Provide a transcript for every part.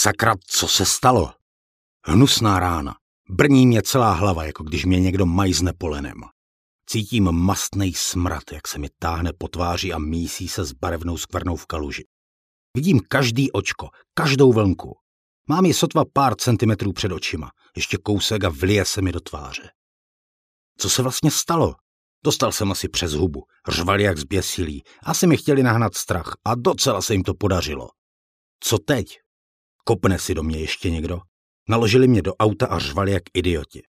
Sakra, co se stalo? Hnusná rána. Brní mě celá hlava, jako když mě někdo majzne polenem. Cítím mastný smrad, jak se mi táhne po tváři a mísí se s barevnou skvrnou v kaluži. Vidím každý očko, každou vlnku. Mám ji sotva pár centimetrů před očima, ještě kousek a vlije se mi do tváře. Co se vlastně stalo? Dostal jsem asi přes hubu, řvali jak zběsilí, asi mi chtěli nahnat strach a docela se jim to podařilo. Co teď? Kopne si do mě ještě někdo? Naložili mě do auta a řvali jak idioti.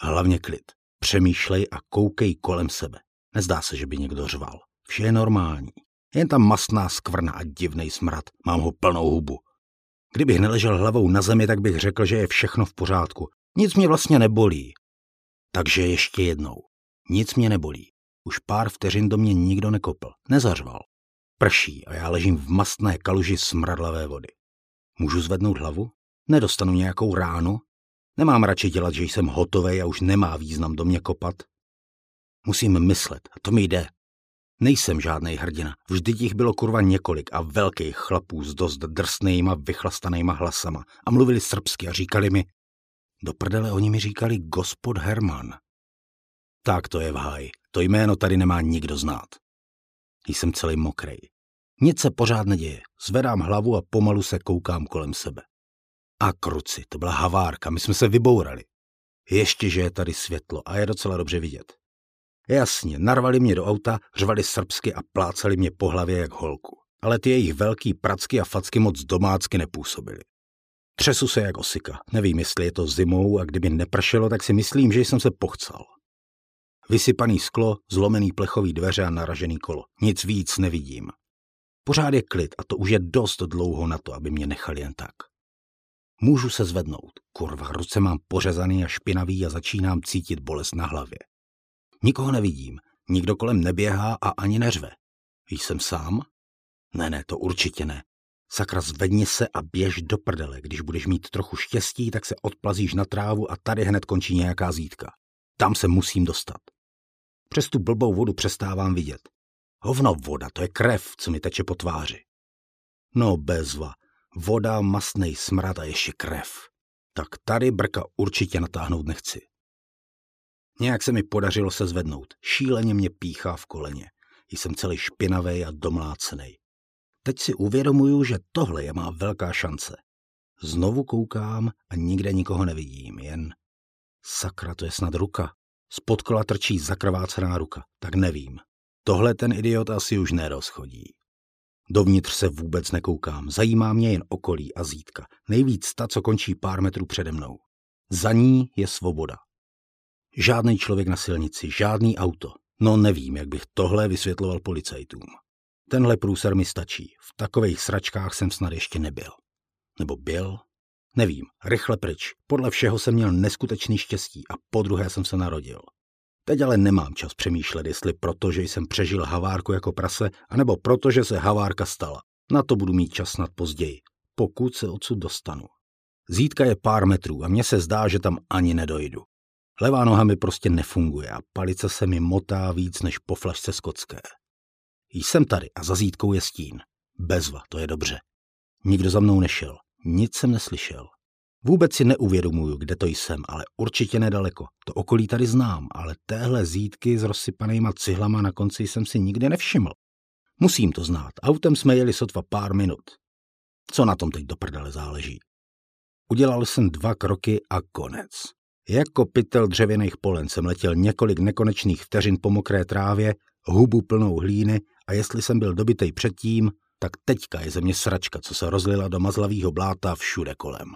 Hlavně klid. Přemýšlej a koukej kolem sebe. Nezdá se, že by někdo řval. Vše je normální. Jen tam mastná skvrna a divnej smrad. Mám ho plnou hubu. Kdybych neležel hlavou na zemi, tak bych řekl, že je všechno v pořádku. Nic mě vlastně nebolí. Takže ještě jednou. Nic mě nebolí. Už pár vteřin do mě nikdo nekopl, nezařval. Prší a já ležím v mastné kaluži smradlavé vody. Můžu zvednout hlavu? Nedostanu nějakou ránu? Nemám radši dělat, že jsem hotovej a už nemá význam do mě kopat? Musím myslet a to mi jde. Nejsem žádný hrdina, vždyť jich bylo kurva několik a velkých chlapů s dost drsnýma, vychlastanýma hlasama a mluvili srbsky a říkali mi, do prdele oni mi říkali gospod Herman. Tak to je v háji, to jméno tady nemá nikdo znát. Jsem celý mokrej. Nic se pořád neděje, zvedám hlavu a pomalu se koukám kolem sebe. A kruci, to byla havárka, my jsme se vybourali. Ještě, že je tady světlo a je docela dobře vidět. Jasně, narvali mě do auta, řvali srbsky a plácali mě po hlavě jak holku. Ale ty jejich velký pracky a facky moc domácky nepůsobily. Třesu se jak osika. Nevím, jestli je to zimou a kdyby nepršelo, tak si myslím, že jsem se pochcal. Vysypaný sklo, zlomený plechový dveře a naražený kolo. Nic víc nevidím. Pořád je klid a to už je dost dlouho na to, aby mě nechali jen tak. Můžu se zvednout. Kurva, ruce mám pořezaný a špinavý a začínám cítit bolest na hlavě. Nikoho nevidím, nikdo kolem neběhá a ani neřve. Jsem sám? Ne, ne, to určitě ne. Sakra, zvedni se a běž do prdele. Když budeš mít trochu štěstí, tak se odplazíš na trávu a tady hned končí nějaká zítka. Tam se musím dostat. Přes tu blbou vodu přestávám vidět. Hovno voda, to je krev, co mi teče po tváři. No bezva, voda, masnej smrad a ještě krev. Tak tady brka určitě natáhnout nechci. Nějak se mi podařilo se zvednout. Šíleně mě píchá v koleně. Jsem celý špinavý a domlácený. Teď si uvědomuju, že tohle je má velká šance. Znovu koukám a nikde nikoho nevidím, jen... Sakra, to je snad ruka. Spod kola trčí zakrvácená ruka, tak nevím. Tohle ten idiot asi už nerozchodí. Dovnitř se vůbec nekoukám, zajímá mě jen okolí a zítka. Nejvíc ta, co končí pár metrů přede mnou. Za ní je svoboda. Žádný člověk na silnici, žádný auto. No nevím, jak bych tohle vysvětloval policajtům. Tenhle průser mi stačí. V takových sračkách jsem snad ještě nebyl. Nebo byl? Nevím. Rychle pryč. Podle všeho jsem měl neskutečný štěstí a po druhé jsem se narodil. Teď ale nemám čas přemýšlet, jestli proto, že jsem přežil havárku jako prase, anebo proto, že se havárka stala. Na to budu mít čas snad později, pokud se odsud dostanu. Zítka je pár metrů a mně se zdá, že tam ani nedojdu. Levá noha mi prostě nefunguje a palice se mi motá víc než po flašce skotské. Jsem tady a za zítkou je stín. Bezva, to je dobře. Nikdo za mnou nešel, nic jsem neslyšel. Vůbec si neuvědomuju, kde to jsem, ale určitě nedaleko. To okolí tady znám, ale téhle zítky s rozsypanýma cihlama na konci jsem si nikdy nevšiml. Musím to znát. Autem jsme jeli sotva pár minut. Co na tom teď do prdele záleží? Udělal jsem dva kroky a konec. Jako pytel dřevěných polen jsem letěl několik nekonečných vteřin po mokré trávě, hubu plnou hlíny a jestli jsem byl dobitej předtím, tak teďka je ze mě sračka, co se rozlila do mazlavého bláta všude kolem.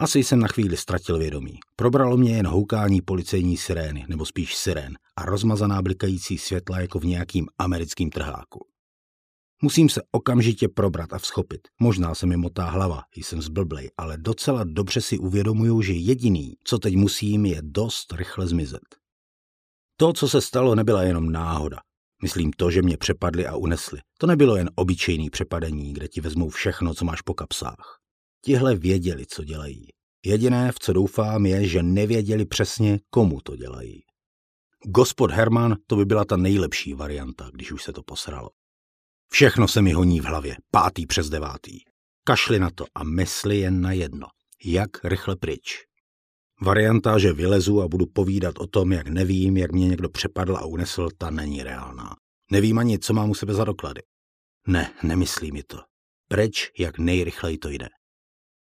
Asi jsem na chvíli ztratil vědomí. Probralo mě jen houkání policejní sirény, nebo spíš sirén, a rozmazaná blikající světla jako v nějakým americkým trháku. Musím se okamžitě probrat a vzchopit. Možná se mi motá hlava, jsem zblblej, ale docela dobře si uvědomuju, že jediný, co teď musím, je dost rychle zmizet. To, co se stalo, nebyla jenom náhoda. Myslím to, že mě přepadli a unesli. To nebylo jen obyčejný přepadení, kde ti vezmou všechno, co máš po kapsách. Tihle věděli, co dělají. Jediné, v co doufám, je, že nevěděli přesně, komu to dělají. Gospod Herman, to by byla ta nejlepší varianta, když už se to posralo. Všechno se mi honí v hlavě, pátý přes devátý. Kašli na to a mysli jen na jedno. Jak rychle pryč. Varianta, že vylezu a budu povídat o tom, jak nevím, jak mě někdo přepadl a unesl, ta není reálná. Nevím ani, co mám u sebe za doklady. Ne, nemyslí mi to. Preč, jak nejrychleji to jde.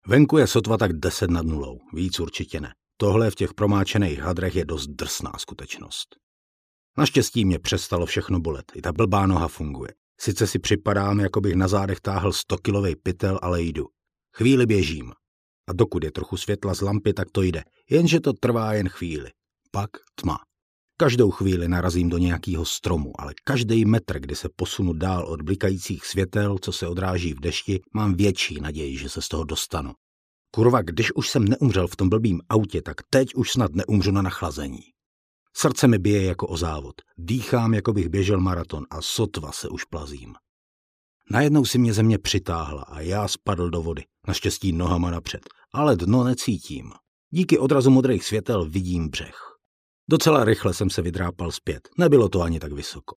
Venku je sotva tak deset nad nulou, víc určitě ne. Tohle v těch promáčených hadrech je dost drsná skutečnost. Naštěstí mě přestalo všechno bolet, i ta blbá noha funguje. Sice si připadám, jako bych na zádech táhl 100 kilový pytel, ale jdu. Chvíli běžím. A dokud je trochu světla z lampy, tak to jde. Jenže to trvá jen chvíli. Pak tma. Každou chvíli narazím do nějakého stromu, ale každý metr, kdy se posunu dál od blikajících světel, co se odráží v dešti, mám větší naději, že se z toho dostanu. Kurva, když už jsem neumřel v tom blbým autě, tak teď už snad neumřu na nachlazení. Srdce mi bije jako o závod. Dýchám, jako bych běžel maraton a sotva se už plazím. Najednou si mě země přitáhla a já spadl do vody, naštěstí nohama napřed, ale dno necítím. Díky odrazu modrých světel vidím břeh. Docela rychle jsem se vydrápal zpět, nebylo to ani tak vysoko.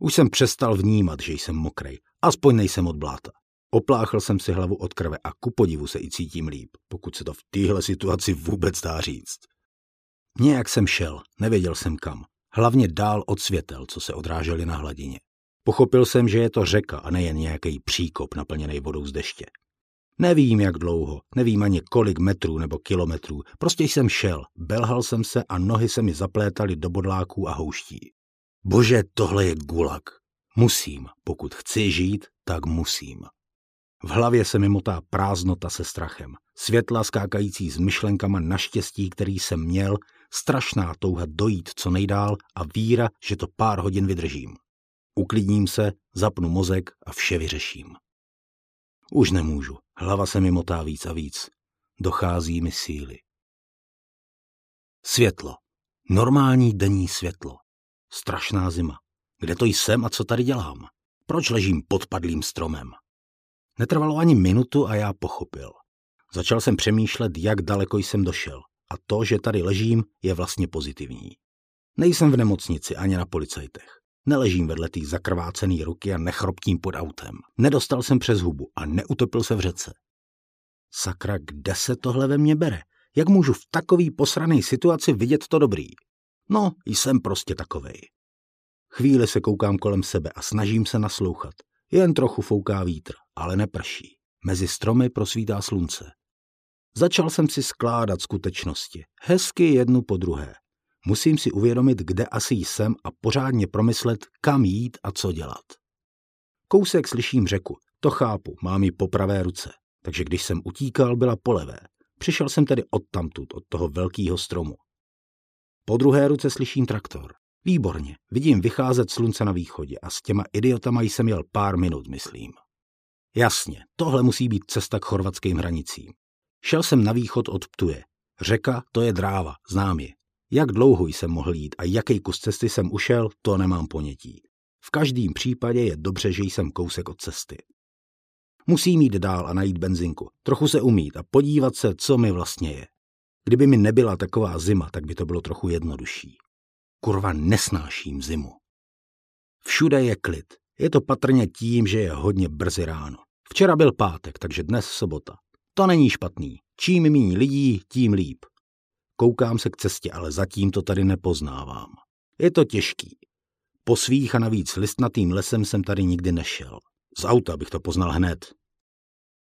Už jsem přestal vnímat, že jsem mokrej, aspoň nejsem od bláta. Opláchl jsem si hlavu od krve a ku podivu se i cítím líp, pokud se to v téhle situaci vůbec dá říct. Nějak jsem šel, nevěděl jsem kam. Hlavně dál od světel, co se odrážely na hladině. Pochopil jsem, že je to řeka a nejen nějaký příkop naplněný vodou z deště. Nevím, jak dlouho, nevím ani kolik metrů nebo kilometrů, prostě jsem šel, belhal jsem se a nohy se mi zaplétaly do bodláků a houští. Bože, tohle je gulag. Musím, pokud chci žít, tak musím. V hlavě se mi motá prázdnota se strachem. Světla skákající s myšlenkama na štěstí, který jsem měl, strašná touha dojít co nejdál a víra, že to pár hodin vydržím. Uklidním se, zapnu mozek a vše vyřeším. Už nemůžu, hlava se mi motá víc a víc. Dochází mi síly. Světlo. Normální denní světlo. Strašná zima. Kde to jsem a co tady dělám? Proč ležím pod padlým stromem? Netrvalo ani minutu a já pochopil. Začal jsem přemýšlet, jak daleko jsem došel. A to, že tady ležím, je vlastně pozitivní. Nejsem v nemocnici ani na policajtech. Neležím vedle té zakrvácený ruky a nechroptím pod autem. Nedostal jsem přes hubu a neutopil se v řece. Sakra, kde se tohle ve mně bere? Jak můžu v takový posraný situaci vidět to dobrý? No, jsem prostě takovej. Chvíli se koukám kolem sebe a snažím se naslouchat. Jen trochu fouká vítr, ale neprší. Mezi stromy prosvítá slunce. Začal jsem si skládat skutečnosti, hezky jednu po druhé. Musím si uvědomit, kde asi jsem a pořádně promyslet, kam jít a co dělat. Kousek slyším řeku, to chápu, mám ji po pravé ruce, takže když jsem utíkal, byla po levé. Přišel jsem tedy odtamtud, od toho velkého stromu. Po druhé ruce slyším traktor. Výborně, vidím vycházet slunce na východě a s těma idiotama jsem jel pár minut, myslím. Jasně, tohle musí být cesta k chorvatským hranicím. Šel jsem na východ od Ptuje. Řeka, to je dráva, znám ji. Jak dlouho jsem mohl jít a jaký kus cesty jsem ušel, to nemám ponětí. V každém případě je dobře, že jsem kousek od cesty. Musím jít dál a najít benzinku, trochu se umít a podívat se, co mi vlastně je. Kdyby mi nebyla taková zima, tak by to bylo trochu jednodušší. Kurva, nesnáším zimu. Všude je klid. Je to patrně tím, že je hodně brzy ráno. Včera byl pátek, takže dnes sobota. To není špatný. Čím méně lidí, tím líp. Koukám se k cestě, ale zatím to tady nepoznávám. Je to těžký. Po svých a navíc listnatým lesem jsem tady nikdy nešel. Z auta bych to poznal hned.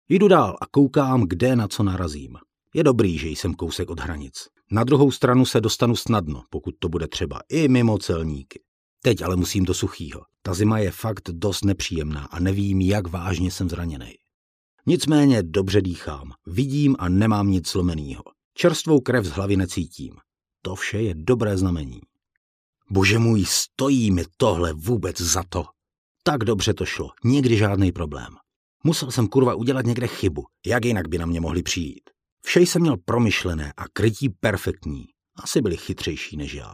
Jdu dál a koukám, kde na co narazím. Je dobrý, že jsem kousek od hranic. Na druhou stranu se dostanu snadno, pokud to bude třeba, i mimo celníky. Teď ale musím do suchýho. Ta zima je fakt dost nepříjemná a nevím, jak vážně jsem zraněný. Nicméně dobře dýchám, vidím a nemám nic slomenýho. Čerstvou krev z hlavy necítím. To vše je dobré znamení. Bože můj, stojí mi tohle vůbec za to. Tak dobře to šlo, nikdy žádný problém. Musel jsem kurva udělat někde chybu, jak jinak by na mě mohli přijít. Vše jsem měl promyšlené a krytí perfektní. Asi byli chytřejší než já.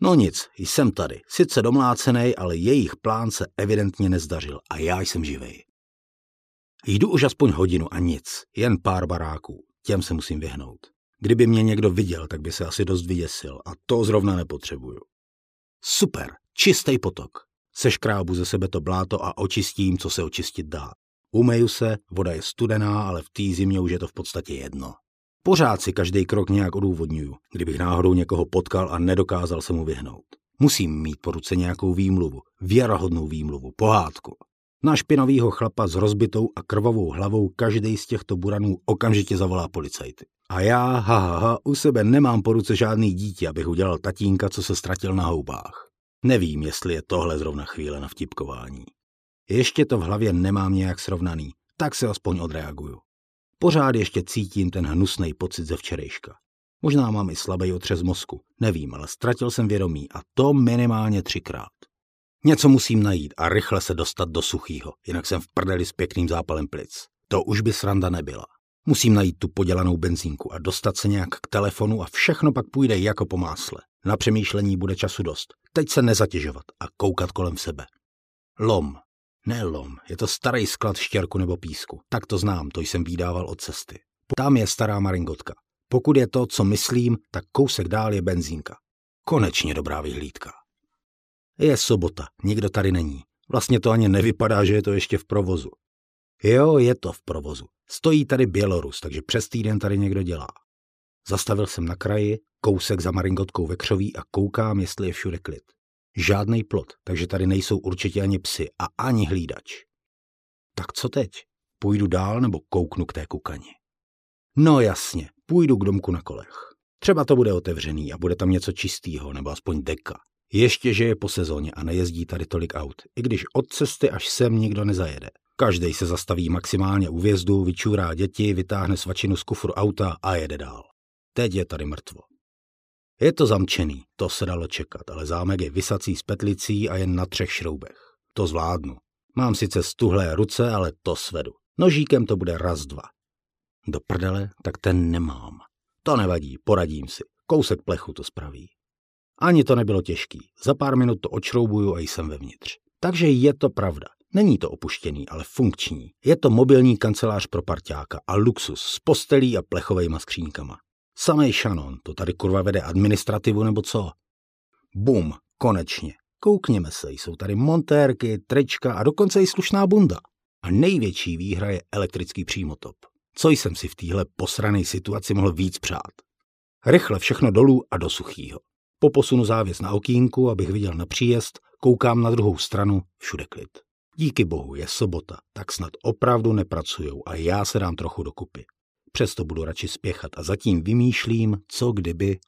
No nic, jsem tady, sice domlácený, ale jejich plán se evidentně nezdařil a já jsem živej. Jdu už aspoň hodinu a nic, jen pár baráků, těm se musím vyhnout. Kdyby mě někdo viděl, tak by se asi dost vyděsil a to zrovna nepotřebuju. Super, čistý potok. Seškrábu ze sebe to bláto a očistím, co se očistit dá. Umeju se, voda je studená, ale v té zimě už je to v podstatě jedno. Pořád si každý krok nějak odůvodňuju, kdybych náhodou někoho potkal a nedokázal se mu vyhnout. Musím mít po ruce nějakou výmluvu, věrohodnou výmluvu, pohádku. Na špinavýho chlapa s rozbitou a krvavou hlavou každý z těchto buranů okamžitě zavolá policajty. A já, ha, ha, ha, u sebe nemám po ruce žádný dítě, abych udělal tatínka, co se ztratil na houbách. Nevím, jestli je tohle zrovna chvíle na vtipkování. Ještě to v hlavě nemám nějak srovnaný, tak se aspoň odreaguju. Pořád ještě cítím ten hnusný pocit ze včerejška. Možná mám i slabý otřes mozku, nevím, ale ztratil jsem vědomí a to minimálně třikrát. Něco musím najít a rychle se dostat do suchýho, jinak jsem v prdeli s pěkným zápalem plic. To už by sranda nebyla. Musím najít tu podělanou benzínku a dostat se nějak k telefonu a všechno pak půjde jako po másle. Na přemýšlení bude času dost. Teď se nezatěžovat a koukat kolem sebe. Lom. Ne lom, je to starý sklad štěrku nebo písku. Tak to znám, to jsem výdával od cesty. Tam je stará maringotka. Pokud je to, co myslím, tak kousek dál je benzínka. Konečně dobrá vyhlídka. Je sobota, nikdo tady není. Vlastně to ani nevypadá, že je to ještě v provozu. Jo, je to v provozu. Stojí tady Bělorus, takže přes týden tady někdo dělá. Zastavil jsem na kraji, kousek za maringotkou ve křoví a koukám, jestli je všude klid. Žádný plot, takže tady nejsou určitě ani psy a ani hlídač. Tak co teď? Půjdu dál nebo kouknu k té kukani? No jasně, půjdu k domku na kolech. Třeba to bude otevřený a bude tam něco čistého, nebo aspoň deka. Ještě, že je po sezóně a nejezdí tady tolik aut, i když od cesty až sem nikdo nezajede. Každý se zastaví maximálně u vjezdu, vyčůrá děti, vytáhne svačinu z kufru auta a jede dál. Teď je tady mrtvo. Je to zamčený, to se dalo čekat, ale zámek je vysací s petlicí a jen na třech šroubech. To zvládnu. Mám sice stuhlé ruce, ale to svedu. Nožíkem to bude raz, dva. Do prdele, tak ten nemám. To nevadí, poradím si. Kousek plechu to spraví. Ani to nebylo těžký. Za pár minut to odšroubuju a jsem vevnitř. Takže je to pravda. Není to opuštěný, ale funkční. Je to mobilní kancelář pro parťáka a luxus s postelí a plechovejma skřínkama. Samej Shannon, to tady kurva vede administrativu nebo co? Bum, konečně. Koukněme se, jsou tady montérky, trička a dokonce i slušná bunda. A největší výhra je elektrický přímotop. Co jsem si v téhle posrané situaci mohl víc přát? Rychle všechno dolů a do suchýho. Po posunu závěs na okýnku, abych viděl na příjezd, koukám na druhou stranu, všude klid. Díky bohu, je sobota, tak snad opravdu nepracujou a já se dám trochu dokupy. Přesto budu radši spěchat a zatím vymýšlím, co kdyby.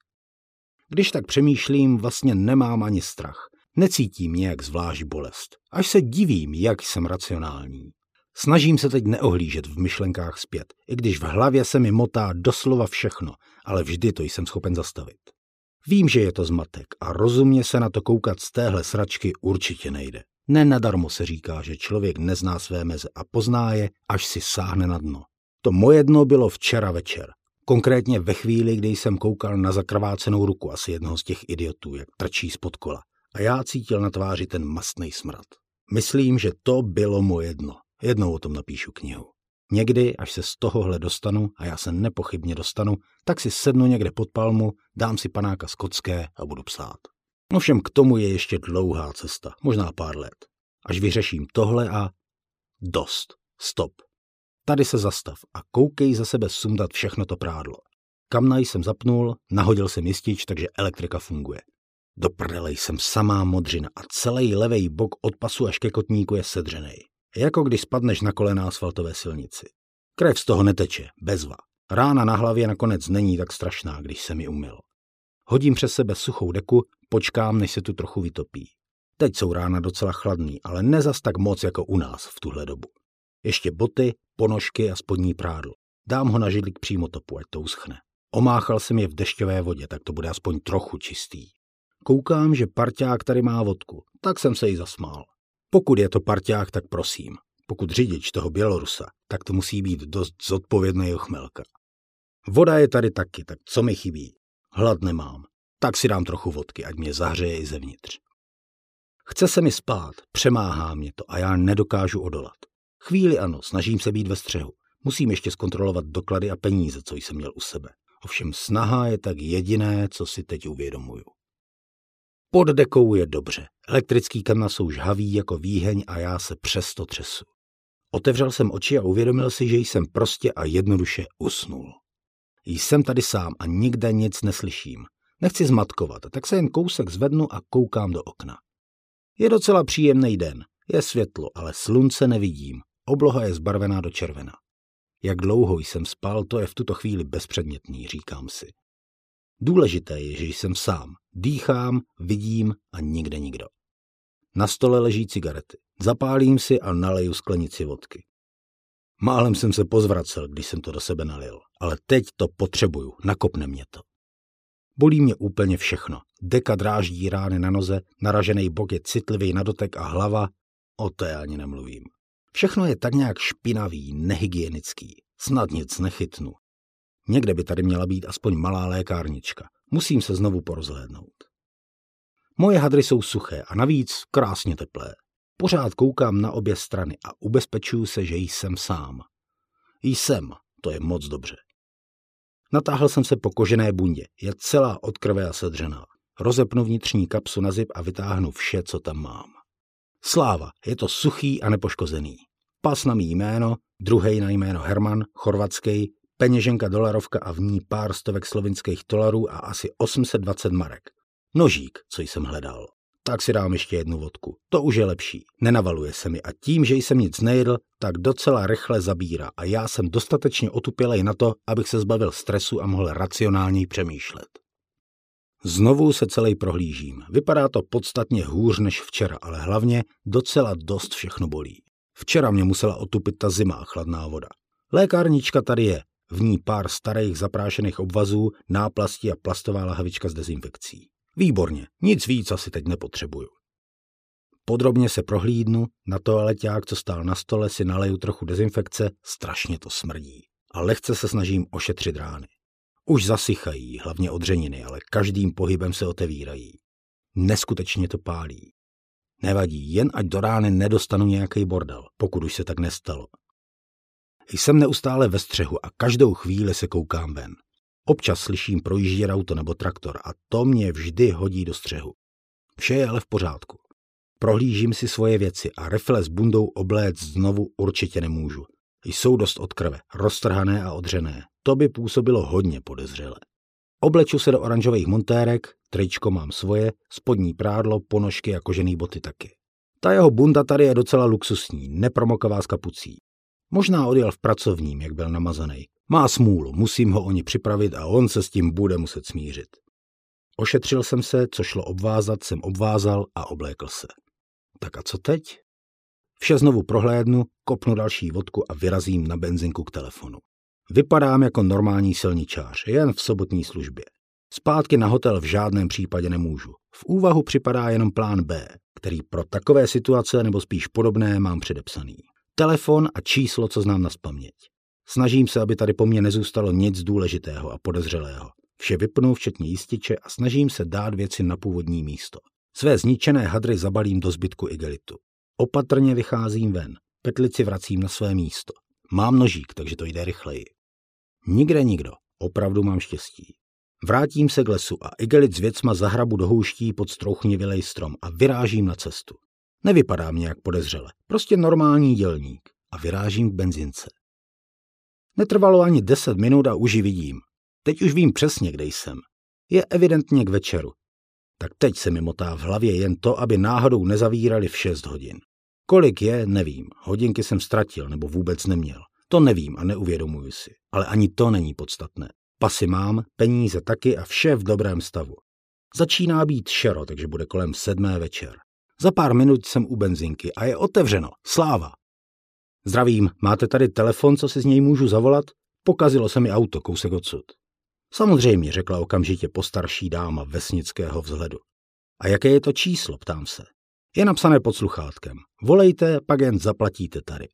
Když tak přemýšlím, vlastně nemám ani strach. Necítím nějak zvlášť bolest. Až se divím, jak jsem racionální. Snažím se teď neohlížet v myšlenkách zpět, i když v hlavě se mi motá doslova všechno, ale vždy to jsem schopen zastavit. Vím, že je to zmatek a rozumně se na to koukat z téhle sračky určitě nejde. Nenadarmo se říká, že člověk nezná své meze a pozná je, až si sáhne na dno. To moje dno bylo včera večer. Konkrétně ve chvíli, kdy jsem koukal na zakrvácenou ruku asi jednoho z těch idiotů, jak trčí spod kola. A já cítil na tváři ten mastný smrad. Myslím, že to bylo moje dno. Jednou o tom napíšu knihu. Někdy, až se z tohohle dostanu, a já se nepochybně dostanu, tak si sednu někde pod palmu, dám si panáka skotské a budu psát. No všem k tomu je ještě dlouhá cesta, možná pár let. Až vyřeším tohle a... Dost. Stop. Tady se zastav a koukej za sebe sundat všechno to prádlo. Kamna jsem zapnul, nahodil jsem jistič, takže elektrika funguje. Do prdele jsem samá modřina a celý levý bok od pasu až ke kotníku je sedřený. Jako když spadneš na kolena asfaltové silnici. Krev z toho neteče, bezva. Rána na hlavě nakonec není tak strašná, když se mi umyl. Hodím přes sebe suchou deku, počkám, než se tu trochu vytopí. Teď jsou rána docela chladný, ale nezas tak moc jako u nás v tuhle dobu. Ještě boty, ponožky a spodní prádlo. Dám ho na židli k přímotopu, ať to uschne. Omáchal jsem je v dešťové vodě, tak to bude aspoň trochu čistý. Koukám, že parťák tady má vodku, tak jsem se jí zasmál. Pokud je to parťák, tak prosím. Pokud řidič toho Bělorusa, tak to musí být dost zodpovědný ochmelka. Voda je tady taky, tak co mi chybí? Hlad nemám, tak si dám trochu vodky, ať mě zahřeje i zevnitř. Chce se mi spát, přemáhá mě to a já nedokážu odolat. Chvíli ano, snažím se být ve střehu. Musím ještě zkontrolovat doklady a peníze, co jsem měl u sebe. Ovšem snaha je tak jediné, co si teď uvědomuju. Pod dekou je dobře. Elektrický kamna jsou žhavý jako výheň a já se přesto třesu. Otevřel jsem oči a uvědomil si, že jsem prostě a jednoduše usnul. Jsem tady sám a nikde nic neslyším. Nechci zmatkovat, tak se jen kousek zvednu a koukám do okna. Je docela příjemný den. Je světlo, ale slunce nevidím. Obloha je zbarvená do červena. Jak dlouho jsem spal, to je v tuto chvíli bezpředmětný, říkám si. Důležité je, že jsem sám. Dýchám, vidím a nikde nikdo. Na stole leží cigarety. Zapálím si a naleju sklenici vodky. Málem jsem se pozvracel, když jsem to do sebe nalil, ale teď to potřebuju, nakopne mě to. Bolí mě úplně všechno. Deka dráždí rány na noze, naražený bok je citlivý na dotek a hlava, o té ani nemluvím. Všechno je tak nějak špinavý, nehygienický. Snad nic nechytnu. Někde by tady měla být aspoň malá lékárnička. Musím se znovu porozhlédnout. Moje hadry jsou suché a navíc krásně teplé. Pořád koukám na obě strany a ubezpečuju se, že jsem sám. Jsem, to je moc dobře. Natáhl jsem se po kožené bundě, je celá od krve a sedřená. Rozepnu vnitřní kapsu na zip a vytáhnu vše, co tam mám. Sláva, je to suchý a nepoškozený. Pas na mý jméno, druhý na jméno Herman, chorvatský, peněženka dolarovka a v ní pár stovek slovinských dolarů a asi 820 marek. Nožík, co jsem hledal. Tak si dám ještě jednu vodku. To už je lepší. Nenavaluje se mi a tím, že jsem nic nejedl, tak docela rychle zabírá a já jsem dostatečně otupělej na to, abych se zbavil stresu a mohl racionálněji přemýšlet. Znovu se celý prohlížím. Vypadá to podstatně hůř než včera, ale hlavně docela dost všechno bolí. Včera mě musela otupit ta zima a chladná voda. Lékárnička tady je, v ní pár starých zaprášených obvazů, náplasti a plastová lahavička s dezinfekcí. Výborně, nic víc asi teď nepotřebuju. Podrobně se prohlídnu, na toaleťák, co stál na stole, si naleju trochu dezinfekce, strašně to smrdí. A lehce se snažím ošetřit rány. Už zasychají, hlavně odřeniny, ale každým pohybem se otevírají. Neskutečně to pálí. Nevadí, jen ať do rány nedostanu nějaký bordel, pokud už se tak nestalo. Jsem neustále ve střehu a každou chvíli se koukám ven. Občas slyším projíždět auto nebo traktor a to mě vždy hodí do střehu. Vše je ale v pořádku. Prohlížím si svoje věci a rifle s bundou obléct znovu určitě nemůžu. Jsou dost od krve, roztrhané a odřené. To by působilo hodně podezřele. Obleču se do oranžových montérek, tričko mám svoje, spodní prádlo, ponožky a kožený boty taky. Ta jeho bunda tady je docela luxusní, nepromokavá s kapucí. Možná odjel v pracovním, jak byl namazaný. Má smůlu, musím ho oni připravit a on se s tím bude muset smířit. Ošetřil jsem se, co šlo obvázat, jsem obvázal a oblékl se. Tak a co teď? Vše znovu prohlédnu, kopnu další vodku a vyrazím na benzinku k telefonu. Vypadám jako normální silničář, jen v sobotní službě. Zpátky na hotel v žádném případě nemůžu. V úvahu připadá jenom plán B, který pro takové situace nebo spíš podobné mám předepsaný. Telefon a číslo, co znám na spaměť. Snažím se, aby tady po mně nezůstalo nic důležitého a podezřelého. Vše vypnu, včetně jističe a snažím se dát věci na původní místo. Své zničené hadry zabalím do zbytku igelitu. Opatrně vycházím ven, petlici vracím na své místo. Mám nožík, takže to jde rychleji. Nikde nikdo, opravdu mám štěstí. Vrátím se k lesu a igelit s věcma zahrabu do houští pod strouchnivilej strom a vyrážím na cestu. Nevypadá mě jak podezřele, prostě normální dělník a vyrážím k benzince. Netrvalo ani deset minut a už ji vidím. Teď už vím přesně, kde jsem. Je evidentně k večeru. Tak teď se mi motá v hlavě jen to, aby náhodou nezavírali v šest hodin. Kolik je, nevím. Hodinky jsem ztratil nebo vůbec neměl. To nevím a neuvědomuji si. Ale ani to není podstatné. Pasy mám, peníze taky a vše v dobrém stavu. Začíná být šero, takže bude kolem sedmé večer. Za pár minut jsem u benzinky a je otevřeno. Sláva! Zdravím, máte tady telefon, co si z něj můžu zavolat? Pokazilo se mi auto kousek odsud. Samozřejmě, řekla okamžitě postarší dáma vesnického vzhledu. A jaké je to číslo, ptám se. Je napsané pod sluchátkem. Volejte, pak jen zaplatíte tady.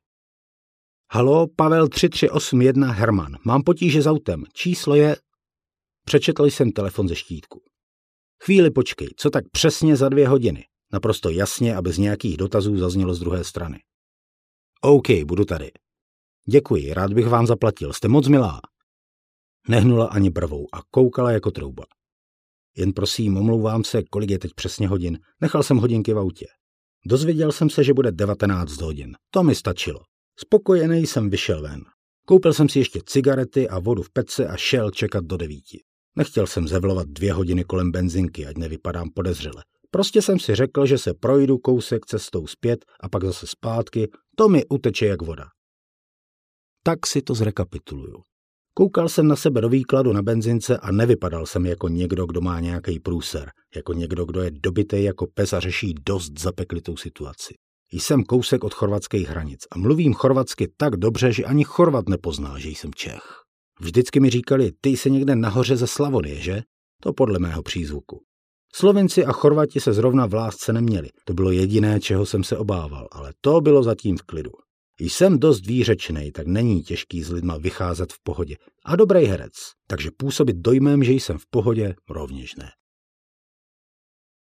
Halo, Pavel 3381 Herman. Mám potíže s autem. Číslo je... Přečetl jsem telefon ze štítku. Chvíli počkej, co tak přesně za dvě hodiny? Naprosto jasně a bez nějakých dotazů zaznělo z druhé strany. OK, budu tady. Děkuji, rád bych vám zaplatil, jste moc milá. Nehnula ani brvou a koukala jako trouba. Jen prosím, omlouvám se, kolik je teď přesně hodin. Nechal jsem hodinky v autě. Dozvěděl jsem se, že bude 19 hodin. To mi stačilo. Spokojený jsem vyšel ven. Koupil jsem si ještě cigarety a vodu v pece a šel čekat do devíti. Nechtěl jsem zevlovat dvě hodiny kolem benzinky, ať nevypadám podezřele. Prostě jsem si řekl, že se projdu kousek cestou zpět a pak zase zpátky, to mi uteče jak voda. Tak si to zrekapituluju. Koukal jsem na sebe do výkladu na benzince a nevypadal jsem jako někdo, kdo má nějaký průser, jako někdo, kdo je dobitý jako pes a řeší dost zapeklitou situaci. Jsem kousek od chorvatských hranic a mluvím chorvatsky tak dobře, že ani Chorvat nepozná, že jsem Čech. Vždycky mi říkali, ty jsi někde nahoře ze Slavonie, že? To podle mého přízvuku. Slovenci a Chorvati se zrovna v lásce neměli. To bylo jediné, čeho jsem se obával, ale to bylo zatím v klidu. Jsem dost výřečný, tak není těžký s lidma vycházet v pohodě. A dobrý herec, takže působit dojmem, že jsem v pohodě, rovněž ne.